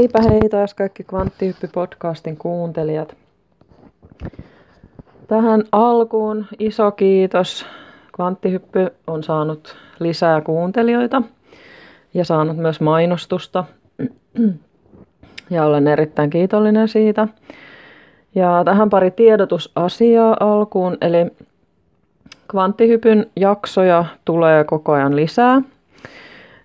Heipä hei taas kaikki Kvanttihyppy-podcastin kuuntelijat. Tähän alkuun iso kiitos. Kvanttihyppy on saanut lisää kuuntelijoita ja saanut myös mainostusta. Ja olen erittäin kiitollinen siitä. Ja tähän pari tiedotusasiaa alkuun. Eli Kvanttihypyn jaksoja tulee koko ajan lisää.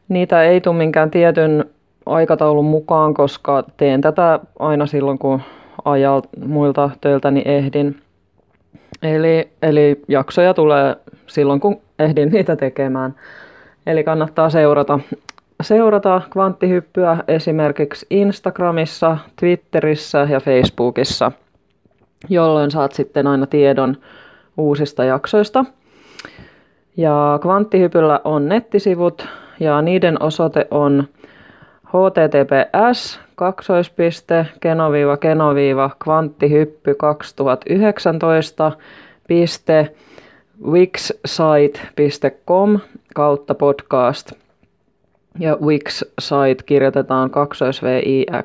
Niitä ei tule minkään tietyn aikataulun mukaan, koska teen tätä aina silloin, kun ajalta muilta töiltäni ehdin. Eli, eli jaksoja tulee silloin, kun ehdin niitä tekemään. Eli kannattaa seurata, seurata kvanttihyppyä esimerkiksi Instagramissa, Twitterissä ja Facebookissa, jolloin saat sitten aina tiedon uusista jaksoista. Ja kvanttihypyllä on nettisivut ja niiden osoite on https kaksoispiste kenoviiva kenoviiva kvanttihyppy 2019 piste wixsite.com kautta podcast. Ja Wix-site kirjoitetaan kaksois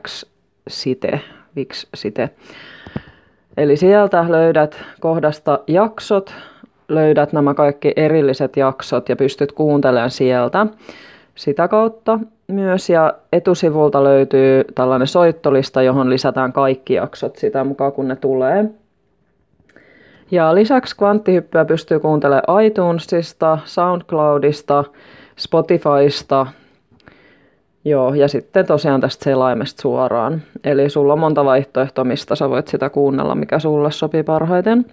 x site, Wix-site. Eli sieltä löydät kohdasta jaksot, löydät nämä kaikki erilliset jaksot ja pystyt kuuntelemaan sieltä sitä kautta myös. Ja etusivulta löytyy tällainen soittolista, johon lisätään kaikki jaksot sitä mukaan, kun ne tulee. Ja lisäksi kvanttihyppyä pystyy kuuntelemaan iTunesista, SoundCloudista, Spotifysta, Joo, ja sitten tosiaan tästä selaimesta suoraan. Eli sulla on monta vaihtoehtoa, mistä sä voit sitä kuunnella, mikä sulle sopii parhaiten.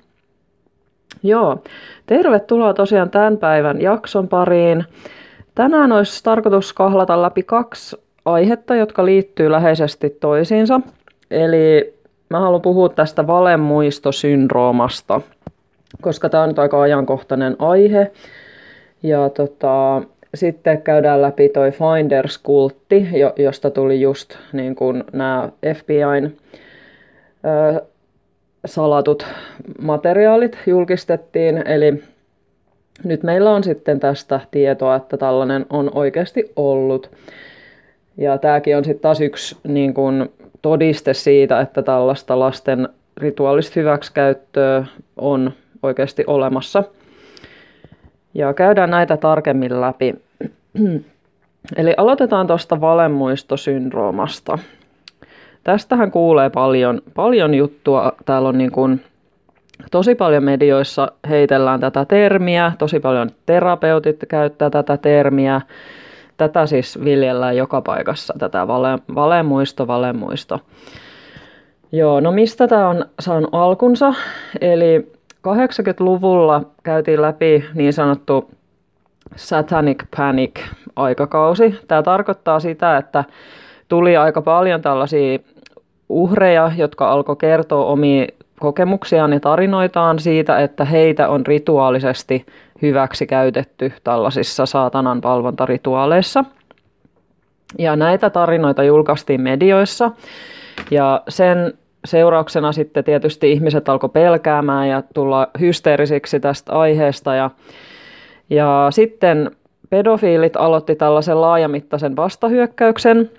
Joo, tervetuloa tosiaan tämän päivän jakson pariin. Tänään olisi tarkoitus kahlata läpi kaksi aihetta, jotka liittyy läheisesti toisiinsa. Eli mä haluan puhua tästä valemuistosyndroomasta, koska tämä on nyt aika ajankohtainen aihe. Ja tota, sitten käydään läpi toi Finders-kultti, josta tuli just niin kuin nämä FBIn ö, salatut materiaalit julkistettiin. Eli nyt meillä on sitten tästä tietoa, että tällainen on oikeasti ollut. Ja tämäkin on sitten taas yksi niin kuin, todiste siitä, että tällaista lasten rituaalista hyväksikäyttöä on oikeasti olemassa. Ja käydään näitä tarkemmin läpi. Eli aloitetaan tuosta valemuistosyndroomasta. Tästähän kuulee paljon, paljon juttua. Täällä on niin kuin tosi paljon medioissa heitellään tätä termiä, tosi paljon terapeutit käyttää tätä termiä. Tätä siis viljellään joka paikassa, tätä vale, valemuisto, valemuisto. Joo, no mistä tämä on saanut alkunsa? Eli 80-luvulla käytiin läpi niin sanottu Satanic Panic aikakausi. Tämä tarkoittaa sitä, että tuli aika paljon tällaisia uhreja, jotka alkoi kertoa omia kokemuksiaan ja tarinoitaan siitä, että heitä on rituaalisesti hyväksi käytetty tällaisissa saatanan palvontarituaaleissa. Ja näitä tarinoita julkaistiin medioissa. Ja sen seurauksena sitten tietysti ihmiset alkoi pelkäämään ja tulla hysteerisiksi tästä aiheesta. Ja, ja sitten pedofiilit aloitti tällaisen laajamittaisen vastahyökkäyksen.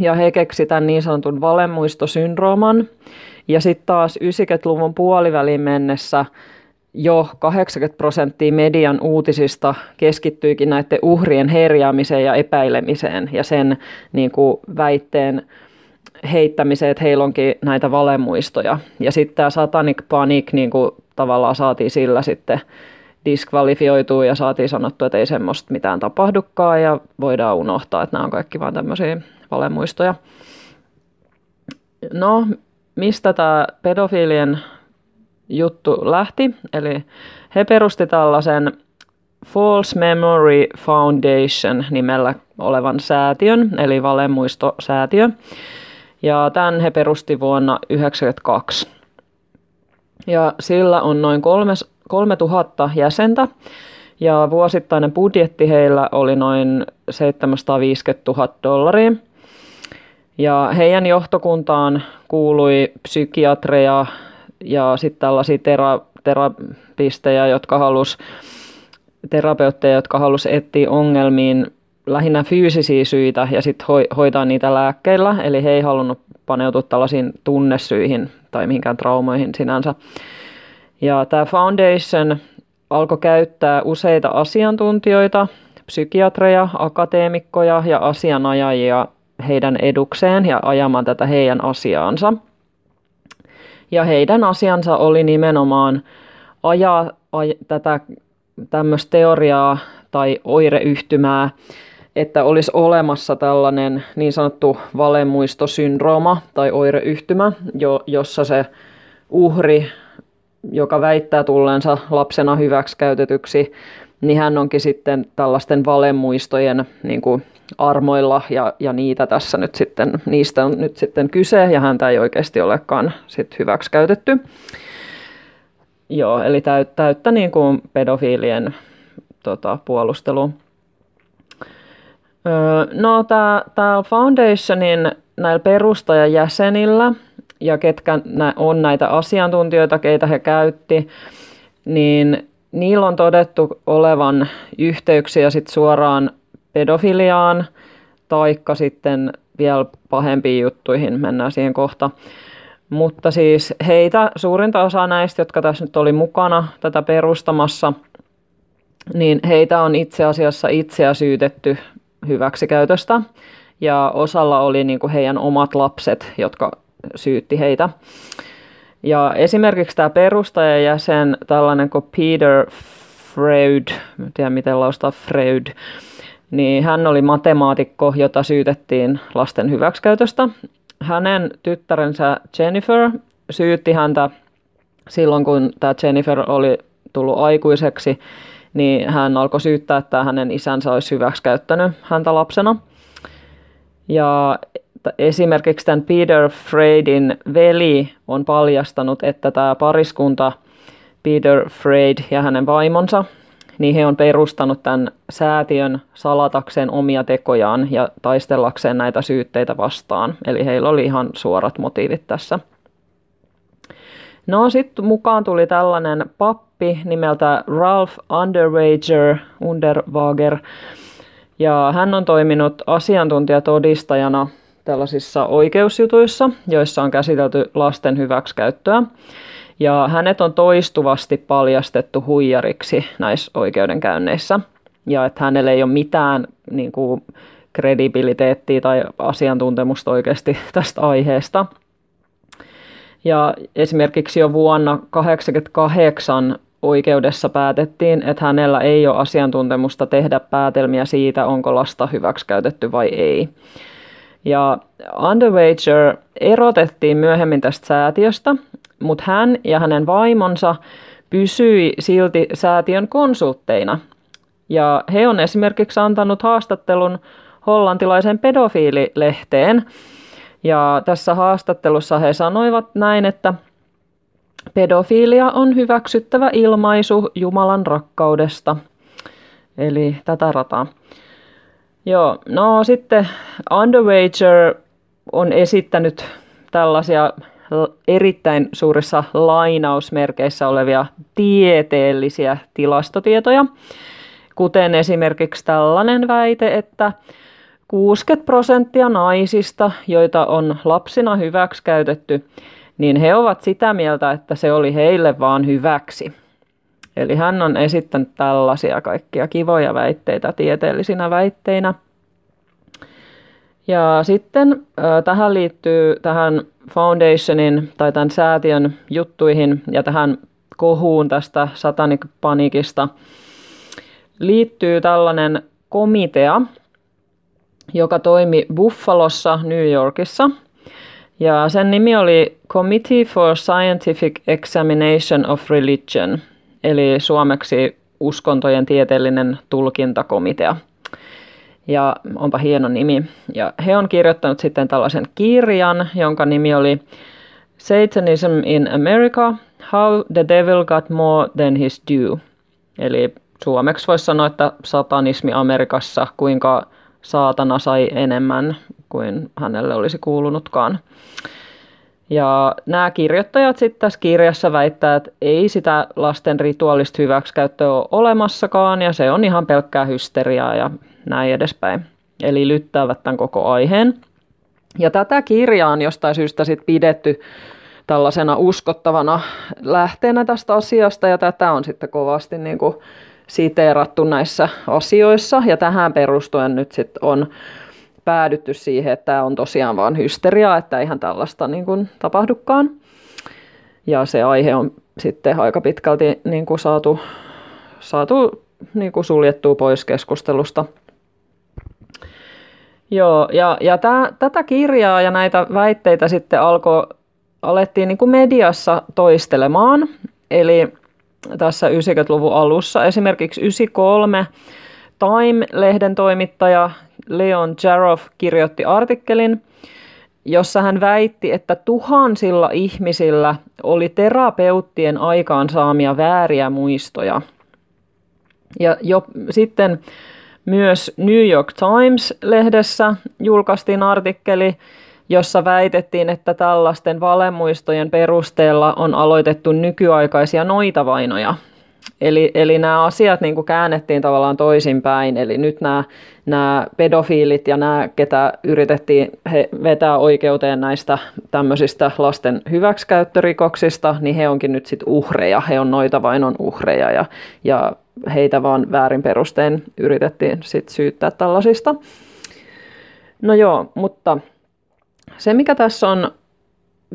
Ja he keksivät tämän niin sanotun valemuistosyndrooman, ja sitten taas 90-luvun puoliväliin mennessä jo 80 prosenttia median uutisista keskittyikin näiden uhrien herjaamiseen ja epäilemiseen ja sen niin kuin, väitteen heittämiseen, että heillä onkin näitä valemuistoja. Ja sitten tämä satanic panic niin kuin, tavallaan saatiin sillä sitten diskvalifioitua ja saatiin sanottua, että ei semmoista mitään tapahdukaan ja voidaan unohtaa, että nämä on kaikki vain tämmöisiä valemuistoja. No, mistä tämä pedofiilien juttu lähti. Eli he perusti tällaisen False Memory Foundation nimellä olevan säätiön, eli valemuistosäätiö. Ja tämän he perusti vuonna 1992. Ja sillä on noin kolme, 3000 jäsentä, ja vuosittainen budjetti heillä oli noin 750 000 dollaria. Ja heidän johtokuntaan kuului psykiatreja ja sitten tällaisia tera, terapistejä, jotka halus terapeutteja, jotka halusivat etsiä ongelmiin lähinnä fyysisiä syitä ja sitten hoitaa niitä lääkkeillä, eli he ei halunnut paneutua tällaisiin tunnesyihin tai mihinkään traumoihin sinänsä. Ja tämä Foundation alkoi käyttää useita asiantuntijoita, psykiatreja, akateemikkoja ja asianajajia heidän edukseen ja ajamaan tätä heidän asiaansa. Ja heidän asiansa oli nimenomaan ajaa aj- tätä tämmöistä teoriaa tai oireyhtymää, että olisi olemassa tällainen niin sanottu valemuistosyndrooma tai oireyhtymä, jo, jossa se uhri, joka väittää tulleensa lapsena hyväksikäytetyksi, niin hän onkin sitten tällaisten valemuistojen niin kuin armoilla ja, ja niitä tässä nyt sitten, niistä on nyt sitten kyse ja häntä ei oikeasti olekaan sit hyväksikäytetty. Joo, eli täyttä, täyttä niin kuin pedofiilien tota, puolustelu. Öö, no tämä Foundationin näillä perustajajäsenillä ja ketkä on näitä asiantuntijoita, keitä he käytti, niin niillä on todettu olevan yhteyksiä sit suoraan pedofiliaan, taikka sitten vielä pahempiin juttuihin, mennään siihen kohta. Mutta siis heitä, suurinta osaa näistä, jotka tässä nyt oli mukana tätä perustamassa, niin heitä on itse asiassa itseä syytetty hyväksikäytöstä. Ja osalla oli niin kuin heidän omat lapset, jotka syytti heitä. Ja esimerkiksi tämä perustajajäsen, tällainen kuin Peter Freud, en tiedä miten laustaa Freud, niin hän oli matemaatikko, jota syytettiin lasten hyväksikäytöstä. Hänen tyttärensä Jennifer syytti häntä silloin, kun tämä Jennifer oli tullut aikuiseksi, niin hän alkoi syyttää, että hänen isänsä olisi hyväksikäyttänyt häntä lapsena. Ja esimerkiksi tämän Peter Freydin veli on paljastanut, että tämä pariskunta Peter Freyd ja hänen vaimonsa, niin he on perustanut tämän säätiön salatakseen omia tekojaan ja taistellakseen näitä syytteitä vastaan. Eli heillä oli ihan suorat motiivit tässä. No sitten mukaan tuli tällainen pappi nimeltä Ralph Underwager, Underwager, ja hän on toiminut asiantuntijatodistajana tällaisissa oikeusjutuissa, joissa on käsitelty lasten hyväksikäyttöä. Ja hänet on toistuvasti paljastettu huijariksi näissä oikeudenkäynneissä. Ja että hänellä ei ole mitään niin kuin, kredibiliteettiä tai asiantuntemusta oikeasti tästä aiheesta. Ja esimerkiksi jo vuonna 1988 oikeudessa päätettiin, että hänellä ei ole asiantuntemusta tehdä päätelmiä siitä, onko lasta hyväksikäytetty vai ei. Ja Underwager erotettiin myöhemmin tästä säätiöstä, mutta hän ja hänen vaimonsa pysyi silti säätiön konsultteina. Ja he on esimerkiksi antanut haastattelun hollantilaisen pedofiililehteen. Ja tässä haastattelussa he sanoivat näin, että pedofiilia on hyväksyttävä ilmaisu Jumalan rakkaudesta. Eli tätä rataa. Joo, no sitten Underwager on esittänyt tällaisia erittäin suurissa lainausmerkeissä olevia tieteellisiä tilastotietoja, kuten esimerkiksi tällainen väite, että 60 prosenttia naisista, joita on lapsina hyväksikäytetty, niin he ovat sitä mieltä, että se oli heille vaan hyväksi. Eli hän on esittänyt tällaisia kaikkia kivoja väitteitä tieteellisinä väitteinä. Ja sitten tähän liittyy tähän Foundationin tai tämän säätiön juttuihin ja tähän kohuun tästä Satanic Panikista liittyy tällainen komitea, joka toimi Buffalossa, New Yorkissa. Ja sen nimi oli Committee for Scientific Examination of Religion, eli suomeksi uskontojen tieteellinen tulkintakomitea – ja onpa hieno nimi. Ja he on kirjoittanut sitten tällaisen kirjan, jonka nimi oli Satanism in America, How the Devil Got More Than His Due. Eli suomeksi voisi sanoa, että satanismi Amerikassa, kuinka saatana sai enemmän kuin hänelle olisi kuulunutkaan. Ja nämä kirjoittajat sitten tässä kirjassa väittää, että ei sitä lasten rituaalista hyväksikäyttöä ole olemassakaan ja se on ihan pelkkää hysteriaa ja näin edespäin. Eli lyttäävät tämän koko aiheen. Ja tätä kirjaa on jostain syystä sit pidetty tällaisena uskottavana lähteenä tästä asiasta, ja tätä on sitten kovasti niin kuin siteerattu näissä asioissa, ja tähän perustuen nyt sitten on päädytty siihen, että tämä on tosiaan vain hysteriaa, että eihän tällaista niin kuin tapahdukaan. Ja se aihe on sitten aika pitkälti niin kuin saatu, saatu niin kuin suljettua pois keskustelusta. Joo, ja, ja tää, tätä kirjaa ja näitä väitteitä sitten alkoi, alettiin niin kuin mediassa toistelemaan. Eli tässä 90-luvun alussa esimerkiksi 93 Time-lehden toimittaja Leon Jaroff kirjoitti artikkelin, jossa hän väitti, että tuhansilla ihmisillä oli terapeuttien aikaansaamia vääriä muistoja. Ja jo sitten myös New York Times-lehdessä julkaistiin artikkeli, jossa väitettiin, että tällaisten valemuistojen perusteella on aloitettu nykyaikaisia noitavainoja Eli, eli nämä asiat niin kuin käännettiin tavallaan toisinpäin. Eli nyt nämä, nämä pedofiilit ja nämä, ketä yritettiin he vetää oikeuteen näistä tämmöisistä lasten hyväksikäyttörikoksista, niin he onkin nyt sitten uhreja. He on noita vain on uhreja ja, ja heitä vaan väärin perustein yritettiin sit syyttää tällaisista. No joo, mutta se mikä tässä on,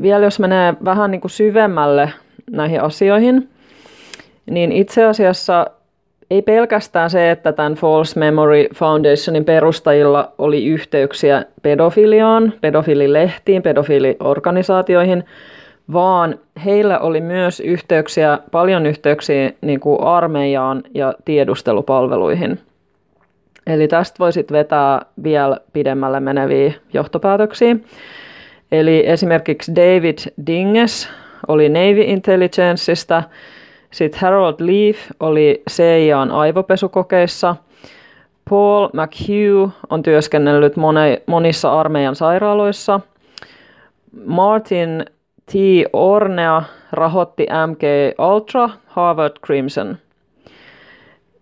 vielä jos menee vähän niin kuin syvemmälle näihin asioihin, niin itse asiassa ei pelkästään se, että tämän False Memory Foundationin perustajilla oli yhteyksiä pedofiliaan, pedofililehtiin, pedofiliorganisaatioihin, vaan heillä oli myös yhteyksiä, paljon yhteyksiä niin kuin armeijaan ja tiedustelupalveluihin. Eli tästä voisit vetää vielä pidemmälle meneviä johtopäätöksiä. Eli esimerkiksi David Dinges oli Navy Intelligenceista – sitten Harold Leaf oli CIAn aivopesukokeissa. Paul McHugh on työskennellyt monissa armeijan sairaaloissa. Martin T. Ornea rahoitti MK Ultra Harvard Crimson.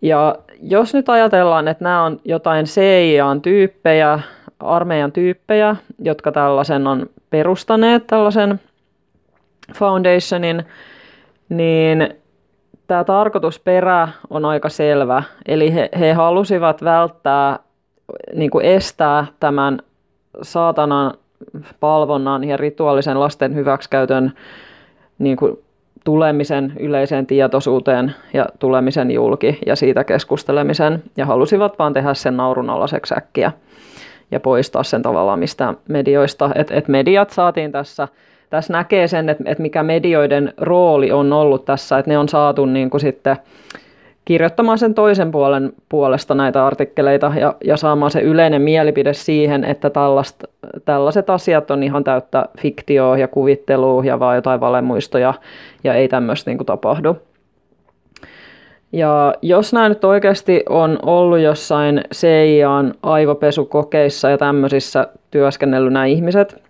Ja jos nyt ajatellaan, että nämä on jotain CIAn tyyppejä, armeijan tyyppejä, jotka tällaisen on perustaneet, tällaisen foundationin, niin tämä tarkoitusperä on aika selvä. Eli he, he halusivat välttää, niin kuin estää tämän saatanan palvonnan ja rituaalisen lasten hyväksikäytön niin kuin tulemisen yleiseen tietoisuuteen ja tulemisen julki ja siitä keskustelemisen. Ja halusivat vaan tehdä sen naurunalaiseksi äkkiä ja poistaa sen tavallaan mistä medioista. Et, et mediat saatiin tässä tässä näkee sen, että, että mikä medioiden rooli on ollut tässä, että ne on saatu niin kuin sitten kirjoittamaan sen toisen puolen puolesta näitä artikkeleita ja, ja saamaan se yleinen mielipide siihen, että tällaist, tällaiset asiat on ihan täyttä fiktioa ja kuvittelua ja vaan jotain valemuistoja ja ei tämmöistä niin kuin tapahdu. Ja jos nämä nyt oikeasti on ollut jossain CIAn aivopesukokeissa ja tämmöisissä työskennellyt nämä ihmiset,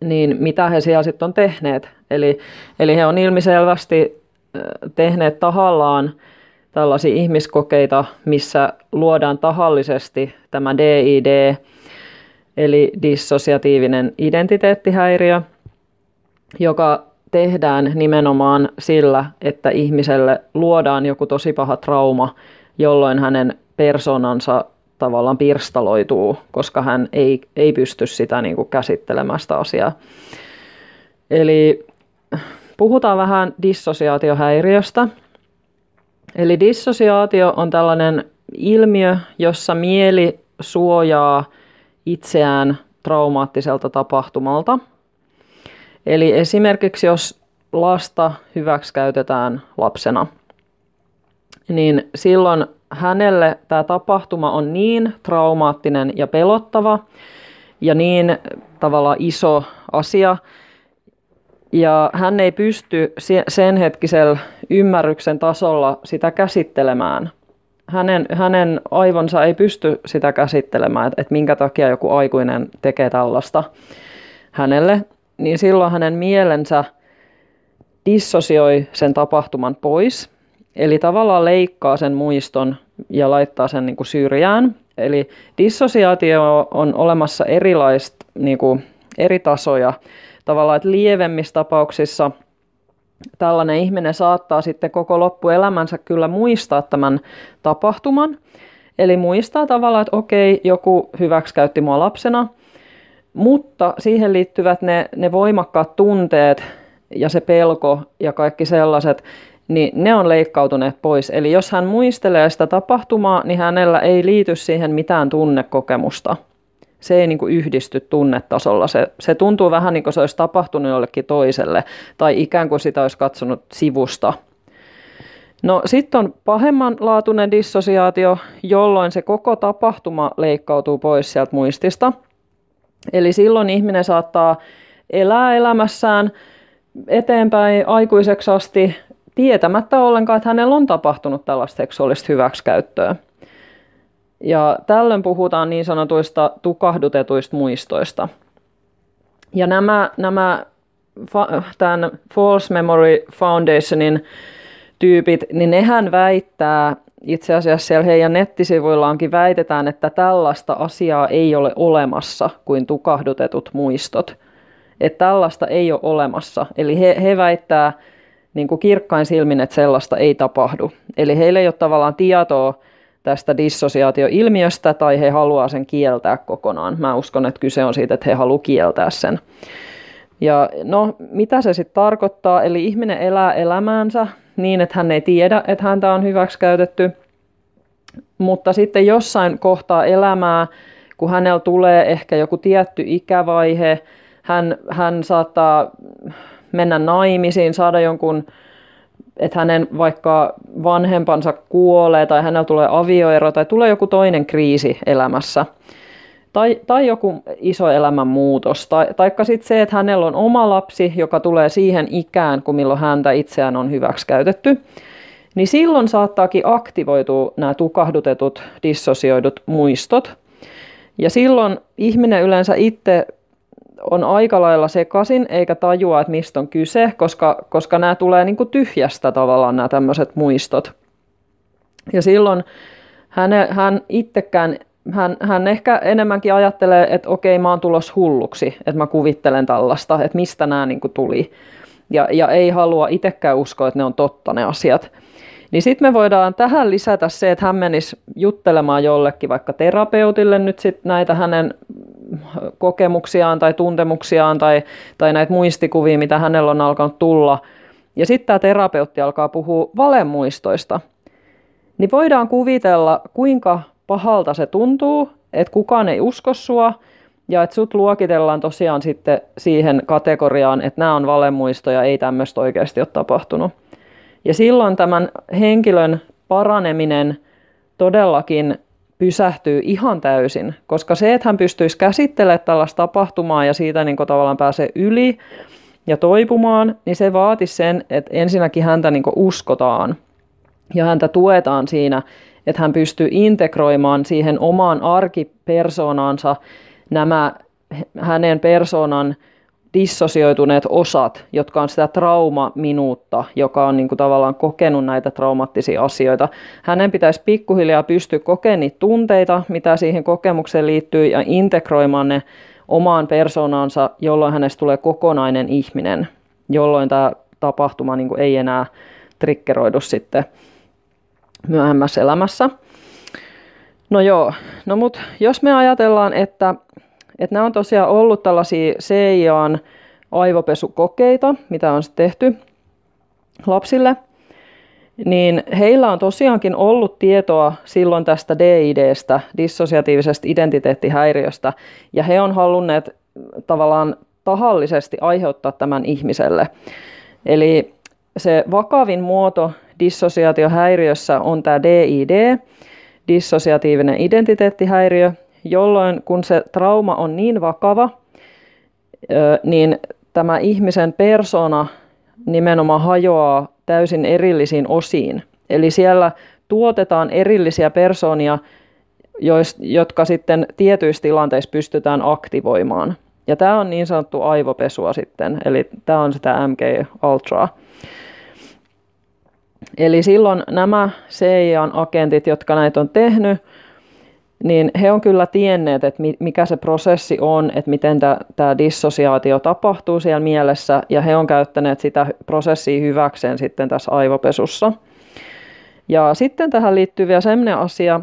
niin mitä he siellä sitten on tehneet. Eli, eli he on ilmiselvästi tehneet tahallaan tällaisia ihmiskokeita, missä luodaan tahallisesti tämä DID, eli dissosiatiivinen identiteettihäiriö, joka tehdään nimenomaan sillä, että ihmiselle luodaan joku tosi paha trauma, jolloin hänen persoonansa tavallaan pirstaloituu, koska hän ei, ei pysty sitä niin kuin käsittelemään sitä asiaa. Eli puhutaan vähän dissosiaatiohäiriöstä. Eli dissosiaatio on tällainen ilmiö, jossa mieli suojaa itseään traumaattiselta tapahtumalta. Eli esimerkiksi jos lasta hyväksikäytetään lapsena, niin silloin hänelle tämä tapahtuma on niin traumaattinen ja pelottava ja niin tavallaan iso asia, ja hän ei pysty sen hetkisellä ymmärryksen tasolla sitä käsittelemään. Hänen, hänen aivonsa ei pysty sitä käsittelemään, että, että minkä takia joku aikuinen tekee tällaista hänelle. Niin silloin hänen mielensä dissosioi sen tapahtuman pois. Eli tavallaan leikkaa sen muiston ja laittaa sen niin kuin syrjään. Eli dissosiaatio on olemassa erilaista, niin kuin, eri tasoja. Tavallaan, että lievemmissä tapauksissa tällainen ihminen saattaa sitten koko loppuelämänsä kyllä muistaa tämän tapahtuman. Eli muistaa tavallaan, että okei, joku hyväksikäytti mua lapsena, mutta siihen liittyvät ne, ne voimakkaat tunteet ja se pelko ja kaikki sellaiset, niin ne on leikkautuneet pois. Eli jos hän muistelee sitä tapahtumaa, niin hänellä ei liity siihen mitään tunnekokemusta. Se ei niin kuin yhdisty tunnetasolla. Se, se tuntuu vähän niin kuin se olisi tapahtunut jollekin toiselle, tai ikään kuin sitä olisi katsonut sivusta. No sitten on pahemmanlaatuinen dissosiaatio, jolloin se koko tapahtuma leikkautuu pois sieltä muistista. Eli silloin ihminen saattaa elää elämässään eteenpäin aikuiseksi asti tietämättä ollenkaan, että hänellä on tapahtunut tällaista seksuaalista hyväksikäyttöä. Ja tällöin puhutaan niin sanotuista tukahdutetuista muistoista. Ja nämä, nämä tämän False Memory Foundationin tyypit, niin nehän väittää, itse asiassa siellä heidän nettisivuillaankin väitetään, että tällaista asiaa ei ole olemassa kuin tukahdutetut muistot. Että tällaista ei ole olemassa. Eli he, he väittää, niin kuin kirkkain silmin, että sellaista ei tapahdu. Eli heillä ei ole tavallaan tietoa tästä dissosiaatioilmiöstä tai he haluaa sen kieltää kokonaan. Mä uskon, että kyse on siitä, että he haluaa kieltää sen. Ja no, mitä se sitten tarkoittaa? Eli ihminen elää elämäänsä niin, että hän ei tiedä, että häntä on hyväksikäytetty. Mutta sitten jossain kohtaa elämää, kun hänellä tulee ehkä joku tietty ikävaihe, hän, hän saattaa mennä naimisiin, saada jonkun, että hänen vaikka vanhempansa kuolee tai hänellä tulee avioero tai tulee joku toinen kriisi elämässä. Tai, tai joku iso elämänmuutos. Tai, taikka sitten se, että hänellä on oma lapsi, joka tulee siihen ikään, kun milloin häntä itseään on hyväksikäytetty. Niin silloin saattaakin aktivoitua nämä tukahdutetut, dissosioidut muistot. Ja silloin ihminen yleensä itse on aika lailla sekaisin eikä tajua, että mistä on kyse, koska, koska nämä tulee niin kuin tyhjästä tavallaan nämä tämmöiset muistot. Ja silloin hän, hän itsekään, hän, hän ehkä enemmänkin ajattelee, että okei, mä oon tulos hulluksi, että mä kuvittelen tällaista, että mistä nämä niin kuin tuli. Ja, ja ei halua itsekään uskoa, että ne on totta ne asiat. Niin sitten me voidaan tähän lisätä se, että hän menisi juttelemaan jollekin vaikka terapeutille nyt sit näitä hänen kokemuksiaan tai tuntemuksiaan tai, tai näitä muistikuvia, mitä hänellä on alkanut tulla. Ja sitten tämä terapeutti alkaa puhua valemuistoista. Niin voidaan kuvitella, kuinka pahalta se tuntuu, että kukaan ei usko sua ja että sut luokitellaan tosiaan sitten siihen kategoriaan, että nämä on valemuistoja, ei tämmöistä oikeasti ole tapahtunut. Ja silloin tämän henkilön paraneminen todellakin pysähtyy ihan täysin, koska se, että hän pystyisi käsittelemään tällaista tapahtumaa ja siitä niin tavallaan pääsee yli ja toipumaan, niin se vaatisi sen, että ensinnäkin häntä niin uskotaan ja häntä tuetaan siinä, että hän pystyy integroimaan siihen omaan arkipersoonansa nämä hänen persoonan dissosioituneet osat, jotka on sitä traumaminuutta, joka on niin kuin tavallaan kokenut näitä traumaattisia asioita. Hänen pitäisi pikkuhiljaa pystyä kokemaan niitä tunteita, mitä siihen kokemukseen liittyy, ja integroimaan ne omaan persoonaansa, jolloin hänestä tulee kokonainen ihminen, jolloin tämä tapahtuma niin kuin ei enää triggeroidu sitten myöhemmässä elämässä. No joo, no mut jos me ajatellaan, että että nämä on tosiaan ollut tällaisia CIAn aivopesukokeita, mitä on tehty lapsille, niin heillä on tosiaankin ollut tietoa silloin tästä DIDstä, dissosiatiivisesta identiteettihäiriöstä, ja he on halunneet tavallaan tahallisesti aiheuttaa tämän ihmiselle. Eli se vakavin muoto dissosiaatiohäiriössä on tämä DID, dissosiatiivinen identiteettihäiriö, jolloin kun se trauma on niin vakava, niin tämä ihmisen persona nimenomaan hajoaa täysin erillisiin osiin. Eli siellä tuotetaan erillisiä persoonia, jotka sitten tietyissä tilanteissa pystytään aktivoimaan. Ja tämä on niin sanottu aivopesua sitten, eli tämä on sitä MK Ultra. Eli silloin nämä CIAn agentit, jotka näitä on tehnyt, niin he on kyllä tienneet, että mikä se prosessi on, että miten tämä dissosiaatio tapahtuu siellä mielessä, ja he on käyttäneet sitä prosessia hyväkseen sitten tässä aivopesussa. Ja sitten tähän liittyy vielä sellainen asia,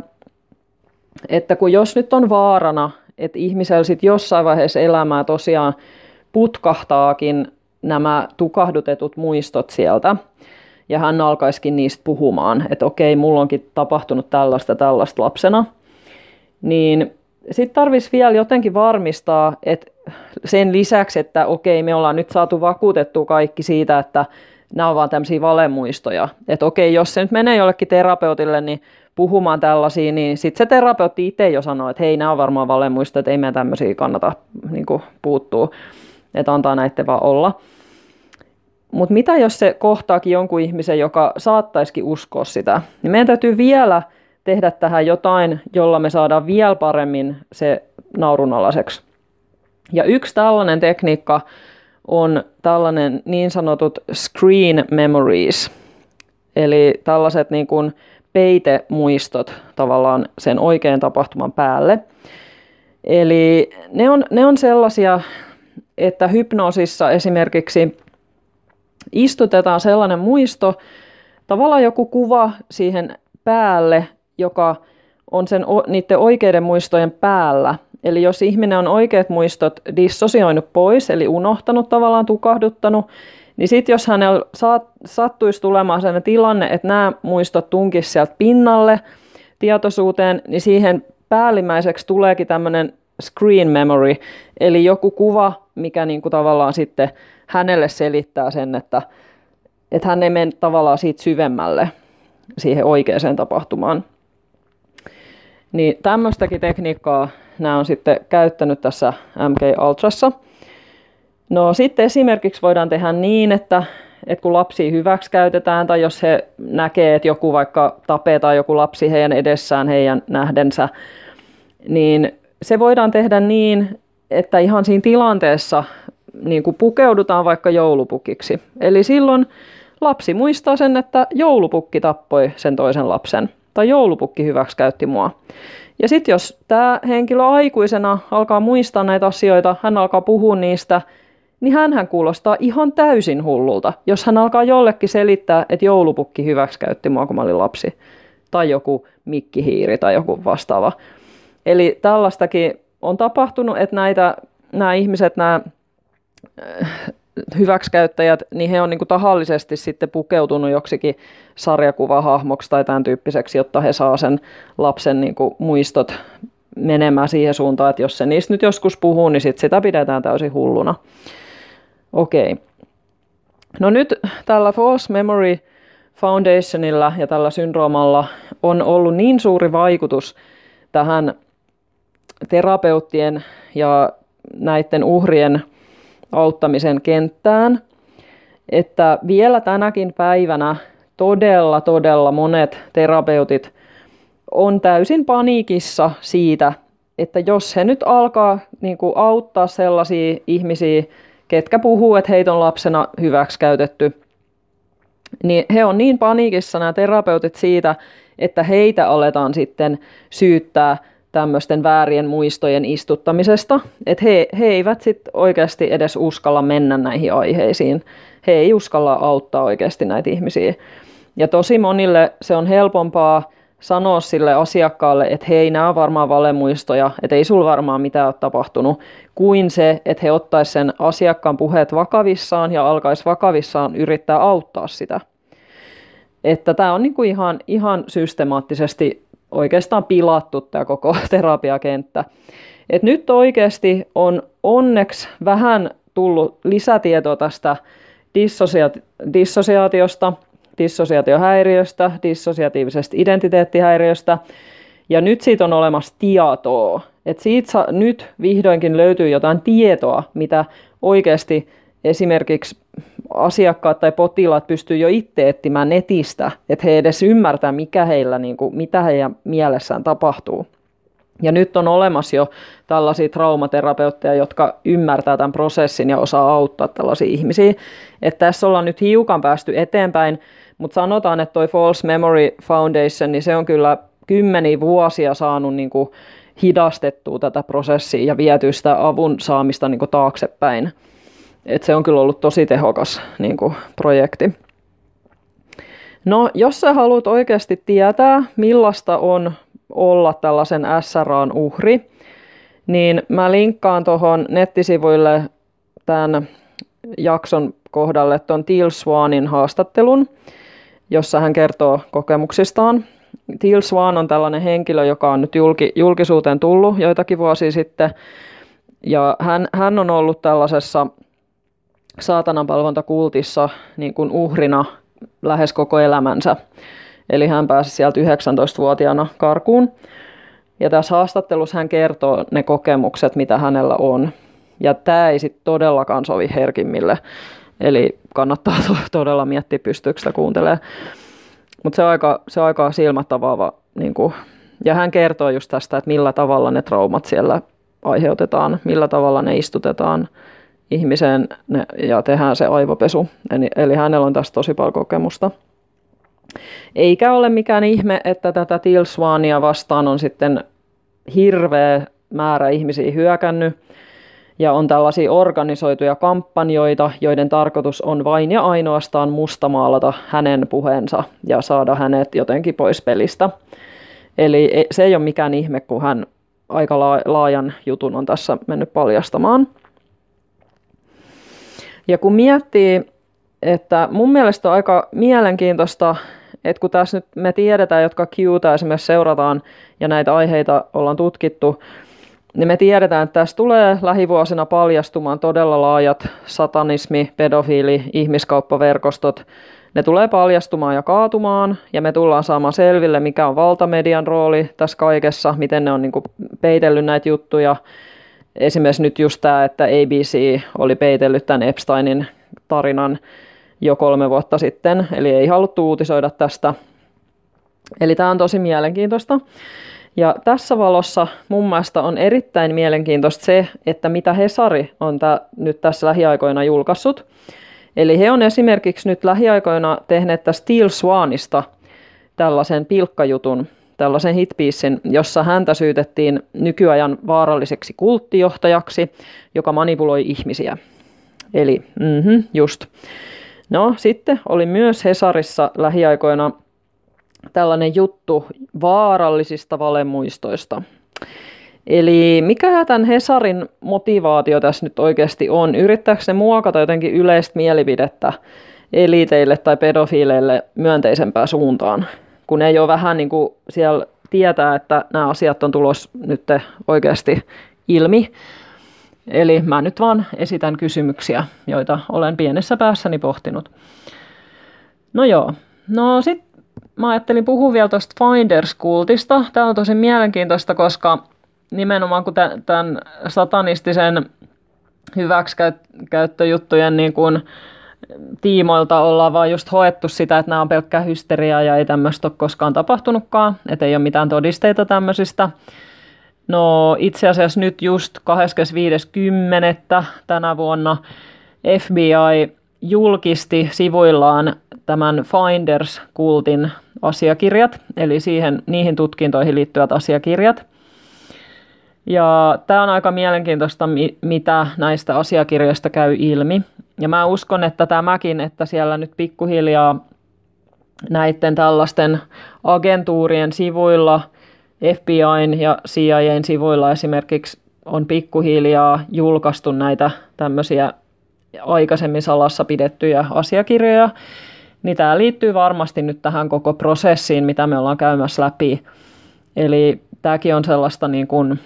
että kun jos nyt on vaarana, että ihmisellä sitten jossain vaiheessa elämää tosiaan putkahtaakin nämä tukahdutetut muistot sieltä, ja hän alkaisikin niistä puhumaan, että okei, mulla onkin tapahtunut tällaista tällaista lapsena, niin sitten tarvitsisi vielä jotenkin varmistaa, että sen lisäksi, että okei, me ollaan nyt saatu vakuutettua kaikki siitä, että nämä on vaan tämmöisiä valemuistoja. Että okei, jos se nyt menee jollekin terapeutille, niin puhumaan tällaisia, niin sitten se terapeutti itse jo sanoo, että hei, nämä on varmaan valemuistoja, että ei meidän tämmöisiä kannata niin puuttua, että antaa näiden vaan olla. Mutta mitä jos se kohtaakin jonkun ihmisen, joka saattaisikin uskoa sitä, niin meidän täytyy vielä tehdä tähän jotain, jolla me saadaan vielä paremmin se naurunalaiseksi. Ja yksi tällainen tekniikka on tällainen niin sanotut screen memories, eli tällaiset niin kuin peitemuistot tavallaan sen oikean tapahtuman päälle. Eli ne on, ne on sellaisia, että hypnoosissa esimerkiksi istutetaan sellainen muisto, tavallaan joku kuva siihen päälle, joka on sen, niiden oikeiden muistojen päällä. Eli jos ihminen on oikeat muistot dissosioinut pois, eli unohtanut tavallaan, tukahduttanut, niin sitten jos hänellä saat, sattuisi tulemaan sellainen tilanne, että nämä muistot tunkis sieltä pinnalle tietoisuuteen, niin siihen päällimmäiseksi tuleekin tämmöinen screen memory, eli joku kuva, mikä niinku tavallaan sitten hänelle selittää sen, että, että hän ei mene tavallaan siitä syvemmälle siihen oikeaan tapahtumaan. Niin tämmöistäkin tekniikkaa nämä on sitten käyttänyt tässä MK Ultrassa. No sitten esimerkiksi voidaan tehdä niin, että, että kun lapsi hyväksi käytetään tai jos he näkee, että joku vaikka tapetaan joku lapsi heidän edessään heidän nähdensä, niin se voidaan tehdä niin, että ihan siinä tilanteessa niin kuin pukeudutaan vaikka joulupukiksi. Eli silloin lapsi muistaa sen, että joulupukki tappoi sen toisen lapsen tai joulupukki hyväksikäytti mua. Ja sitten jos tämä henkilö aikuisena alkaa muistaa näitä asioita, hän alkaa puhua niistä, niin hän kuulostaa ihan täysin hullulta, jos hän alkaa jollekin selittää, että joulupukki hyväksikäytti mua, kun mä olin lapsi. Tai joku mikkihiiri tai joku vastaava. Eli tällaistakin on tapahtunut, että näitä, nämä ihmiset, nämä hyväksikäyttäjät, niin he on niin kuin tahallisesti sitten pukeutunut joksikin sarjakuvahahmoksi tai tämän tyyppiseksi, jotta he saa sen lapsen niin kuin muistot menemään siihen suuntaan, että jos se niistä nyt joskus puhuu, niin sit sitä pidetään täysin hulluna. Okei. No nyt tällä False Memory Foundationilla ja tällä syndroomalla on ollut niin suuri vaikutus tähän terapeuttien ja näiden uhrien auttamisen kenttään, että vielä tänäkin päivänä todella, todella monet terapeutit on täysin paniikissa siitä, että jos he nyt alkaa niin kuin auttaa sellaisia ihmisiä, ketkä puhuu, että heitä on lapsena hyväksi käytetty, niin he on niin paniikissa nämä terapeutit siitä, että heitä aletaan sitten syyttää tämmöisten väärien muistojen istuttamisesta. Että he, he eivät sitten oikeasti edes uskalla mennä näihin aiheisiin. He ei uskalla auttaa oikeasti näitä ihmisiä. Ja tosi monille se on helpompaa sanoa sille asiakkaalle, että hei, nämä on varmaan valemuistoja, että ei sulla varmaan mitään ole tapahtunut, kuin se, että he ottaisivat sen asiakkaan puheet vakavissaan ja alkaisi vakavissaan yrittää auttaa sitä. Että tämä on niinku ihan, ihan systemaattisesti oikeastaan pilattu tämä koko terapiakenttä. Et nyt oikeasti on onneksi vähän tullut lisätietoa tästä dissosiaati- dissosiaatiosta, dissosiaatiohäiriöstä, dissosiatiivisesta identiteettihäiriöstä, ja nyt siitä on olemassa tietoa. Et siitä sa- nyt vihdoinkin löytyy jotain tietoa, mitä oikeasti esimerkiksi asiakkaat tai potilaat pystyy jo itse etsimään netistä, että he edes ymmärtää, mikä heillä, niin kuin, mitä heidän mielessään tapahtuu. Ja nyt on olemassa jo tällaisia traumaterapeutteja, jotka ymmärtää tämän prosessin ja osaa auttaa tällaisia ihmisiä. Että tässä ollaan nyt hiukan päästy eteenpäin, mutta sanotaan, että toi False Memory Foundation, niin se on kyllä kymmeniä vuosia saanut niin kuin hidastettua tätä prosessia ja vietyä sitä avun saamista niin kuin taaksepäin. Et se on kyllä ollut tosi tehokas niin kuin, projekti. No, jos sä haluat oikeasti tietää, millaista on olla tällaisen SRAn uhri, niin mä linkkaan tuohon nettisivuille tämän jakson kohdalle tuon Teal Swanin haastattelun, jossa hän kertoo kokemuksistaan. Teal Swan on tällainen henkilö, joka on nyt julki, julkisuuteen tullut joitakin vuosia sitten, ja hän, hän on ollut tällaisessa saatananpalvontakultissa niin kuin uhrina lähes koko elämänsä. Eli hän pääsi sieltä 19-vuotiaana karkuun. Ja tässä haastattelussa hän kertoo ne kokemukset, mitä hänellä on. Ja tämä ei sitten todellakaan sovi herkimmille. Eli kannattaa todella miettiä, pystyykö sitä kuuntelemaan. Mutta se on aika, se on aika silmätavaava. Niin kuin, ja hän kertoo just tästä, että millä tavalla ne traumat siellä aiheutetaan, millä tavalla ne istutetaan ihmiseen ne, ja tehdään se aivopesu. Eli, eli hänellä on tästä tosi paljon kokemusta. Eikä ole mikään ihme, että tätä Tilswania vastaan on sitten hirveä määrä ihmisiä hyökännyt ja on tällaisia organisoituja kampanjoita, joiden tarkoitus on vain ja ainoastaan mustamaalata hänen puheensa ja saada hänet jotenkin pois pelistä. Eli e, se ei ole mikään ihme, kun hän aika laajan jutun on tässä mennyt paljastamaan. Ja kun miettii, että mun mielestä on aika mielenkiintoista, että kun tässä nyt me tiedetään, jotka Qta esimerkiksi seurataan ja näitä aiheita ollaan tutkittu, niin me tiedetään, että tässä tulee lähivuosina paljastumaan todella laajat satanismi, pedofiili, ihmiskauppaverkostot. Ne tulee paljastumaan ja kaatumaan, ja me tullaan saamaan selville, mikä on valtamedian rooli tässä kaikessa, miten ne on niin peitellyt näitä juttuja. Esimerkiksi nyt just tämä, että ABC oli peitellyt tämän Epsteinin tarinan jo kolme vuotta sitten, eli ei haluttu uutisoida tästä. Eli tämä on tosi mielenkiintoista. Ja tässä valossa mun mielestä on erittäin mielenkiintoista se, että mitä Hesari on tä- nyt tässä lähiaikoina julkaissut. Eli he on esimerkiksi nyt lähiaikoina tehneet tästä Steel Swanista tällaisen pilkkajutun, tällaisen hitpiisin, jossa häntä syytettiin nykyajan vaaralliseksi kulttijohtajaksi, joka manipuloi ihmisiä. Eli mm-hmm, just. No sitten oli myös Hesarissa lähiaikoina tällainen juttu vaarallisista valemuistoista. Eli mikä tämän Hesarin motivaatio tässä nyt oikeasti on? Yrittääkö se muokata jotenkin yleistä mielipidettä eliteille tai pedofiileille myönteisempään suuntaan? Kun ei ole vähän niin kuin siellä tietää, että nämä asiat on tulos nyt oikeasti ilmi. Eli mä nyt vaan esitän kysymyksiä, joita olen pienessä päässäni pohtinut. No joo, no sitten mä ajattelin puhua vielä tuosta Finders-kultista. Tämä on tosi mielenkiintoista, koska nimenomaan kun tämän satanistisen hyväksikäyttöjuttujen niin kuin tiimoilta ollaan vaan just hoettu sitä, että nämä on pelkkää hysteriaa ja ei tämmöistä ole koskaan tapahtunutkaan, että ei ole mitään todisteita tämmöisistä. No itse asiassa nyt just 25.10. tänä vuonna FBI julkisti sivuillaan tämän Finders-kultin asiakirjat, eli siihen, niihin tutkintoihin liittyvät asiakirjat. Ja tämä on aika mielenkiintoista, mitä näistä asiakirjoista käy ilmi. Ja mä uskon, että tämäkin, että siellä nyt pikkuhiljaa näiden tällaisten agentuurien sivuilla, FBIn ja CIAn sivuilla esimerkiksi on pikkuhiljaa julkaistu näitä tämmöisiä aikaisemmin salassa pidettyjä asiakirjoja, niin tämä liittyy varmasti nyt tähän koko prosessiin, mitä me ollaan käymässä läpi. Eli tämäkin on sellaista niin kuin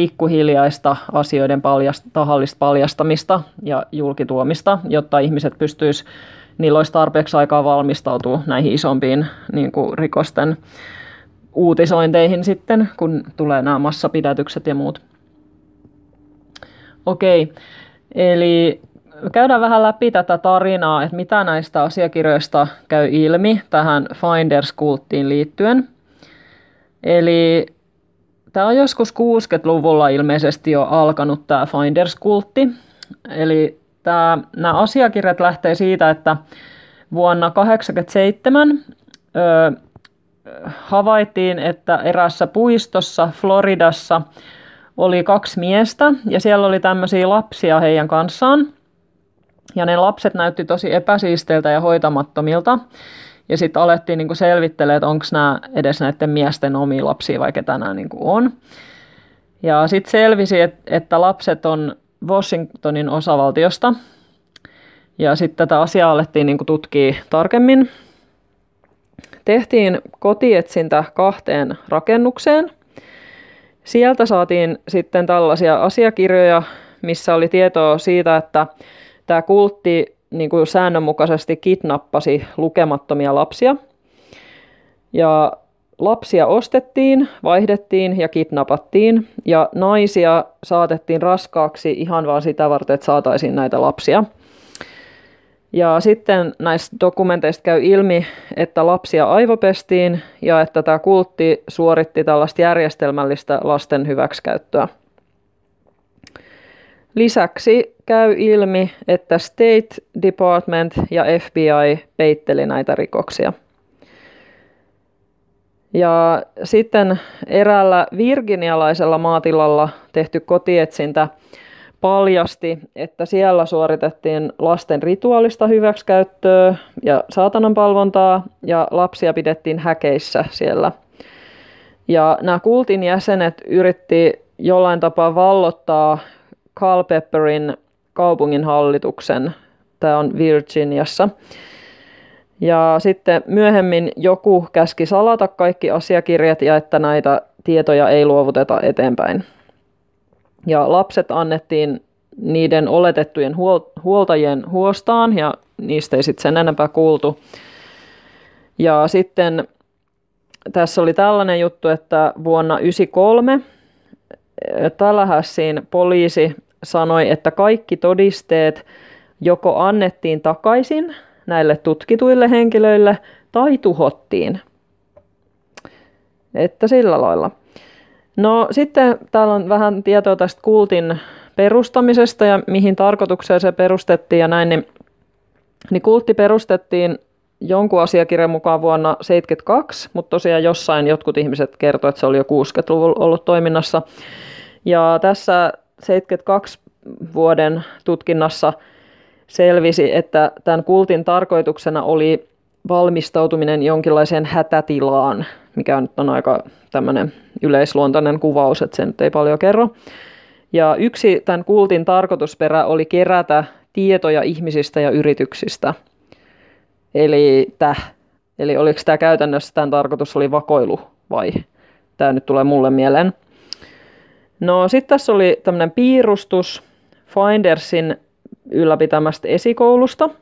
pikkuhiljaista asioiden paljast, tahallista paljastamista ja julkituomista, jotta ihmiset pystyisivät, niillä olisi tarpeeksi aikaa valmistautua näihin isompiin niin kuin rikosten uutisointeihin sitten, kun tulee nämä massapidätykset ja muut. Okei, eli käydään vähän läpi tätä tarinaa, että mitä näistä asiakirjoista käy ilmi tähän Finders-kulttiin liittyen. Eli tämä on joskus 60-luvulla ilmeisesti jo alkanut tämä Finders-kultti. Eli tämä, nämä asiakirjat lähtee siitä, että vuonna 1987 ö, havaittiin, että erässä puistossa Floridassa oli kaksi miestä ja siellä oli tämmöisiä lapsia heidän kanssaan. Ja ne lapset näytti tosi epäsiisteiltä ja hoitamattomilta. Ja sitten alettiin niinku selvittelemään, että onko nämä edes näiden miesten omia lapsia vai ketä nämä niinku on. Ja sitten selvisi, että lapset on Washingtonin osavaltiosta. Ja sitten tätä asiaa alettiin niinku tutkia tarkemmin. Tehtiin kotietsintä kahteen rakennukseen. Sieltä saatiin sitten tällaisia asiakirjoja, missä oli tietoa siitä, että tämä kultti niin kuin säännönmukaisesti kidnappasi lukemattomia lapsia. Ja lapsia ostettiin, vaihdettiin ja kidnappattiin, ja naisia saatettiin raskaaksi ihan vaan sitä varten, että saataisiin näitä lapsia. Ja sitten näistä dokumenteista käy ilmi, että lapsia aivopestiin ja että tämä kultti suoritti tällaista järjestelmällistä lasten hyväksikäyttöä. Lisäksi käy ilmi, että State Department ja FBI peitteli näitä rikoksia. Ja sitten eräällä virginialaisella maatilalla tehty kotietsintä paljasti, että siellä suoritettiin lasten rituaalista hyväksikäyttöä ja saatananpalvontaa ja lapsia pidettiin häkeissä siellä. Ja nämä kultin jäsenet yritti jollain tapaa vallottaa Culpeperin kaupungin hallituksen. Tämä on Virginiassa. Ja sitten myöhemmin joku käski salata kaikki asiakirjat ja että näitä tietoja ei luovuteta eteenpäin. Ja lapset annettiin niiden oletettujen huol- huoltajien huostaan ja niistä ei sitten sen enempää kuultu. Ja sitten tässä oli tällainen juttu, että vuonna 1993 Tallahassin poliisi sanoi, että kaikki todisteet joko annettiin takaisin näille tutkituille henkilöille tai tuhottiin. Että sillä lailla. No sitten täällä on vähän tietoa tästä kultin perustamisesta ja mihin tarkoitukseen se perustettiin ja näin, niin, niin kultti perustettiin jonkun asiakirjan mukaan vuonna 1972, mutta tosiaan jossain jotkut ihmiset kertoivat, että se oli jo 60-luvulla ollut toiminnassa. Ja tässä 72 vuoden tutkinnassa selvisi, että tämän kultin tarkoituksena oli valmistautuminen jonkinlaiseen hätätilaan, mikä nyt on aika tämmöinen yleisluontainen kuvaus, että se nyt ei paljon kerro. Ja yksi tämän kultin tarkoitusperä oli kerätä tietoja ihmisistä ja yrityksistä. Eli täh. Eli oliko tämä käytännössä tämän tarkoitus oli vakoilu vai? Tämä nyt tulee mulle mieleen. No sitten tässä oli tämmöinen piirustus Findersin ylläpitämästä esikoulusta –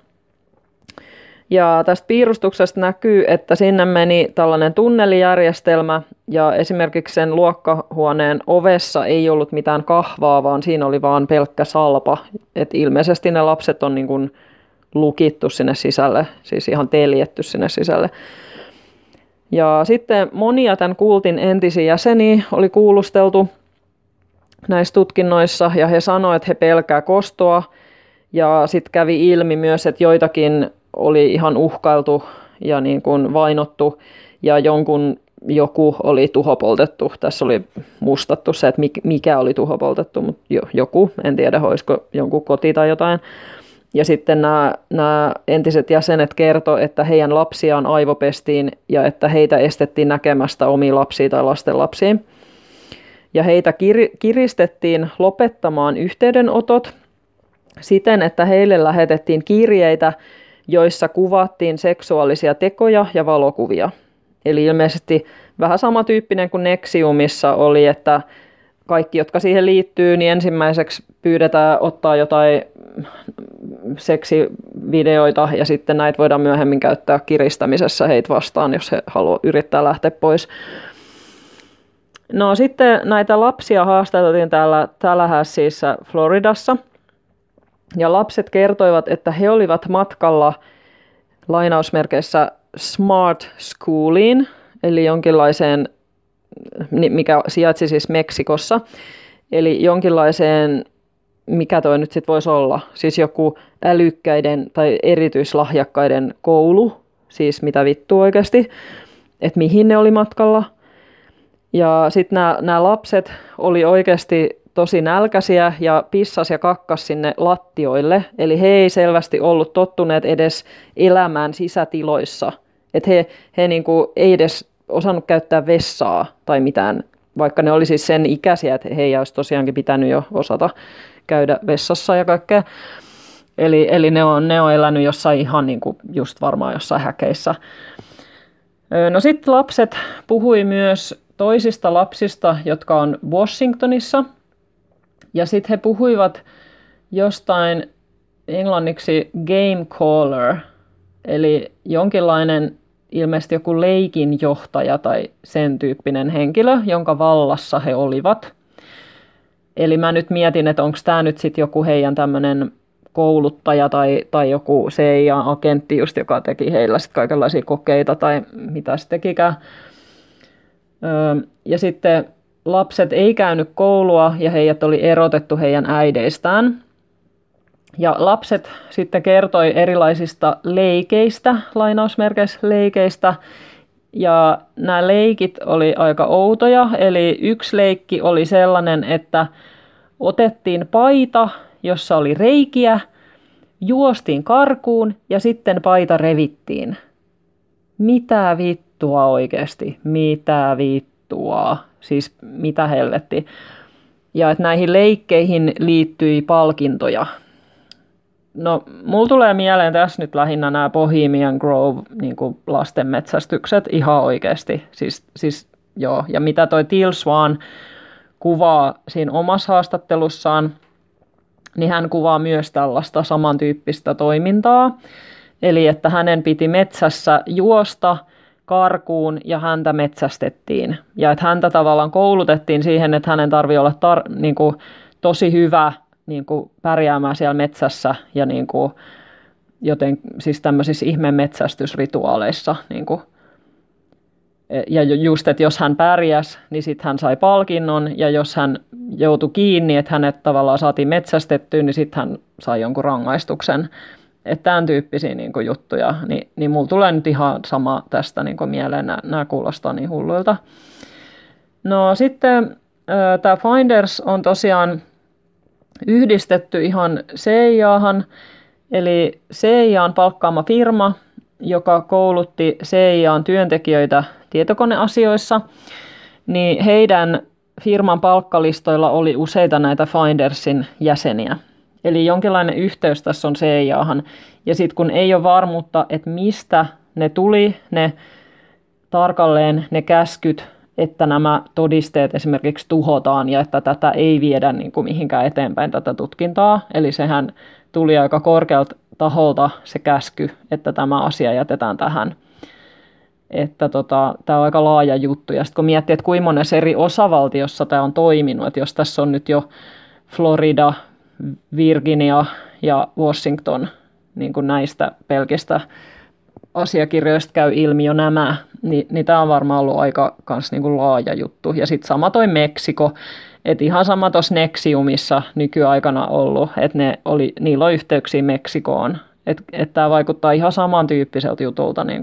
ja tästä piirustuksesta näkyy, että sinne meni tällainen tunnelijärjestelmä ja esimerkiksi sen luokkahuoneen ovessa ei ollut mitään kahvaa, vaan siinä oli vaan pelkkä salpa. Et ilmeisesti ne lapset on niin kuin lukittu sinne sisälle, siis ihan teljetty sinne sisälle. Ja sitten monia tämän kultin entisiä jäseniä oli kuulusteltu näissä tutkinnoissa ja he sanoivat, että he pelkää kostoa. Ja sitten kävi ilmi myös, että joitakin oli ihan uhkailtu ja niin kuin vainottu ja jonkun joku oli tuhopoltettu. Tässä oli mustattu se, että mikä oli tuhopoltettu, mutta joku, en tiedä, olisiko jonkun koti tai jotain. Ja sitten nämä, nämä entiset jäsenet kertoi, että heidän lapsiaan aivopestiin ja että heitä estettiin näkemästä omia lapsia tai lasten lapsiin. Ja heitä kir- kiristettiin lopettamaan yhteydenotot siten, että heille lähetettiin kirjeitä, joissa kuvattiin seksuaalisia tekoja ja valokuvia. Eli ilmeisesti vähän samantyyppinen kuin Nexiumissa oli, että kaikki, jotka siihen liittyy, niin ensimmäiseksi pyydetään ottaa jotain seksivideoita ja sitten näitä voidaan myöhemmin käyttää kiristämisessä heitä vastaan, jos he haluaa yrittää lähteä pois. No sitten näitä lapsia haastateltiin täällä Tallahasseissa Floridassa – ja lapset kertoivat, että he olivat matkalla lainausmerkeissä smart schooliin, eli jonkinlaiseen, mikä sijaitsi siis Meksikossa, eli jonkinlaiseen, mikä toi nyt sitten voisi olla, siis joku älykkäiden tai erityislahjakkaiden koulu, siis mitä vittu oikeasti. että mihin ne oli matkalla. Ja sitten nämä lapset oli oikeasti tosi nälkäisiä ja pissas ja kakkas sinne lattioille. Eli he ei selvästi ollut tottuneet edes elämään sisätiloissa. Että he, he niinku ei edes osannut käyttää vessaa tai mitään, vaikka ne oli siis sen ikäisiä, että he olisi tosiaankin pitänyt jo osata käydä vessassa ja kaikkea. Eli, eli ne, on, ne on elänyt jossain ihan niin kuin just varmaan jossain häkeissä. No sitten lapset puhui myös toisista lapsista, jotka on Washingtonissa. Ja sitten he puhuivat jostain englanniksi game caller, eli jonkinlainen ilmeisesti joku leikin johtaja tai sen tyyppinen henkilö, jonka vallassa he olivat. Eli mä nyt mietin, että onko tämä nyt sitten joku heidän tämmöinen kouluttaja tai, tai joku CIA-agentti just, joka teki heillä sitten kaikenlaisia kokeita tai mitä se tekikään. Ja sitten lapset ei käynyt koulua ja heidät oli erotettu heidän äideistään. Ja lapset sitten kertoi erilaisista leikeistä, lainausmerkeissä leikeistä, ja nämä leikit oli aika outoja, eli yksi leikki oli sellainen, että otettiin paita, jossa oli reikiä, juostiin karkuun ja sitten paita revittiin. Mitä vittua oikeasti? Mitä vittua? Siis mitä helvetti? Ja että näihin leikkeihin liittyi palkintoja. No, mulla tulee mieleen tässä nyt lähinnä nämä Bohemian Grove niin lastenmetsästykset ihan oikeasti. Siis, siis joo, ja mitä toi Teal Swan kuvaa siinä omassa haastattelussaan, niin hän kuvaa myös tällaista samantyyppistä toimintaa. Eli että hänen piti metsässä juosta karkuun ja häntä metsästettiin. Ja että häntä tavallaan koulutettiin siihen, että hänen tarvii olla tar- niin kuin, tosi hyvä niin kuin pärjäämään siellä metsässä ja niin kuin, joten siis tämmöisissä ihme metsästysrituaaleissa. Niin kuin. Ja just, että jos hän pärjäs, niin sitten hän sai palkinnon, ja jos hän joutui kiinni, että hänet tavallaan saatiin metsästettyä, niin sitten hän sai jonkun rangaistuksen. Että tämän tyyppisiä niin kuin, juttuja, niin, niin mulla tulee nyt ihan sama tästä niin kuin, mieleen, nämä kuulostaa niin hulluilta. No sitten tämä Finders on tosiaan yhdistetty ihan CIAhan, eli CIAn palkkaama firma, joka koulutti CIAn työntekijöitä tietokoneasioissa, niin heidän firman palkkalistoilla oli useita näitä Findersin jäseniä. Eli jonkinlainen yhteys tässä on CIAhan. Ja sitten kun ei ole varmuutta, että mistä ne tuli, ne tarkalleen ne käskyt että nämä todisteet esimerkiksi tuhotaan ja että tätä ei viedä niin kuin mihinkään eteenpäin tätä tutkintaa. Eli sehän tuli aika korkealta taholta se käsky, että tämä asia jätetään tähän. Että tota, tämä on aika laaja juttu. Ja sitten kun miettii, että kuinka monessa eri osavaltiossa tämä on toiminut, että jos tässä on nyt jo Florida, Virginia ja Washington niin kuin näistä pelkistä asiakirjoista käy ilmi jo nämä, niin, niin tämä on varmaan ollut aika kans niin kuin laaja juttu. Ja sitten sama toi Meksiko, että ihan sama tuossa Nexiumissa nykyaikana ollut, että ne oli, niillä on yhteyksiä Meksikoon. Että et tämä vaikuttaa ihan samantyyppiseltä jutulta. Niin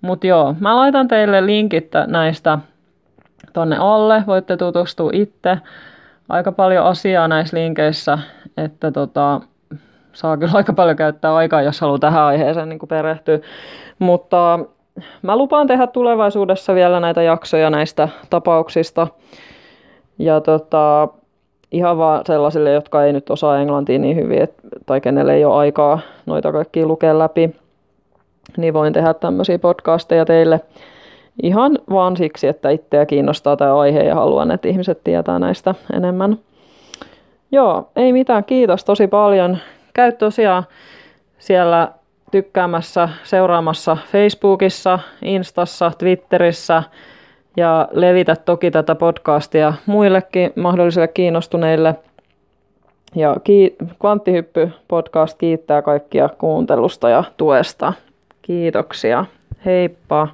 Mutta joo, mä laitan teille linkit näistä tonne alle, voitte tutustua itse. Aika paljon asiaa näissä linkeissä, että tota, saa kyllä aika paljon käyttää aikaa, jos haluaa tähän aiheeseen niin perehtyä. Mutta mä lupaan tehdä tulevaisuudessa vielä näitä jaksoja näistä tapauksista. Ja tota, ihan vaan sellaisille, jotka ei nyt osaa englantia niin hyvin, et, tai kenelle ei ole aikaa noita kaikkia lukea läpi, niin voin tehdä tämmöisiä podcasteja teille ihan vaan siksi, että itseä kiinnostaa tämä aihe ja haluan, että ihmiset tietää näistä enemmän. Joo, ei mitään. Kiitos tosi paljon käy tosiaan siellä tykkäämässä, seuraamassa Facebookissa, Instassa, Twitterissä ja levitä toki tätä podcastia muillekin mahdollisille kiinnostuneille. Ja Kvanttihyppy podcast kiittää kaikkia kuuntelusta ja tuesta. Kiitoksia. Heippa!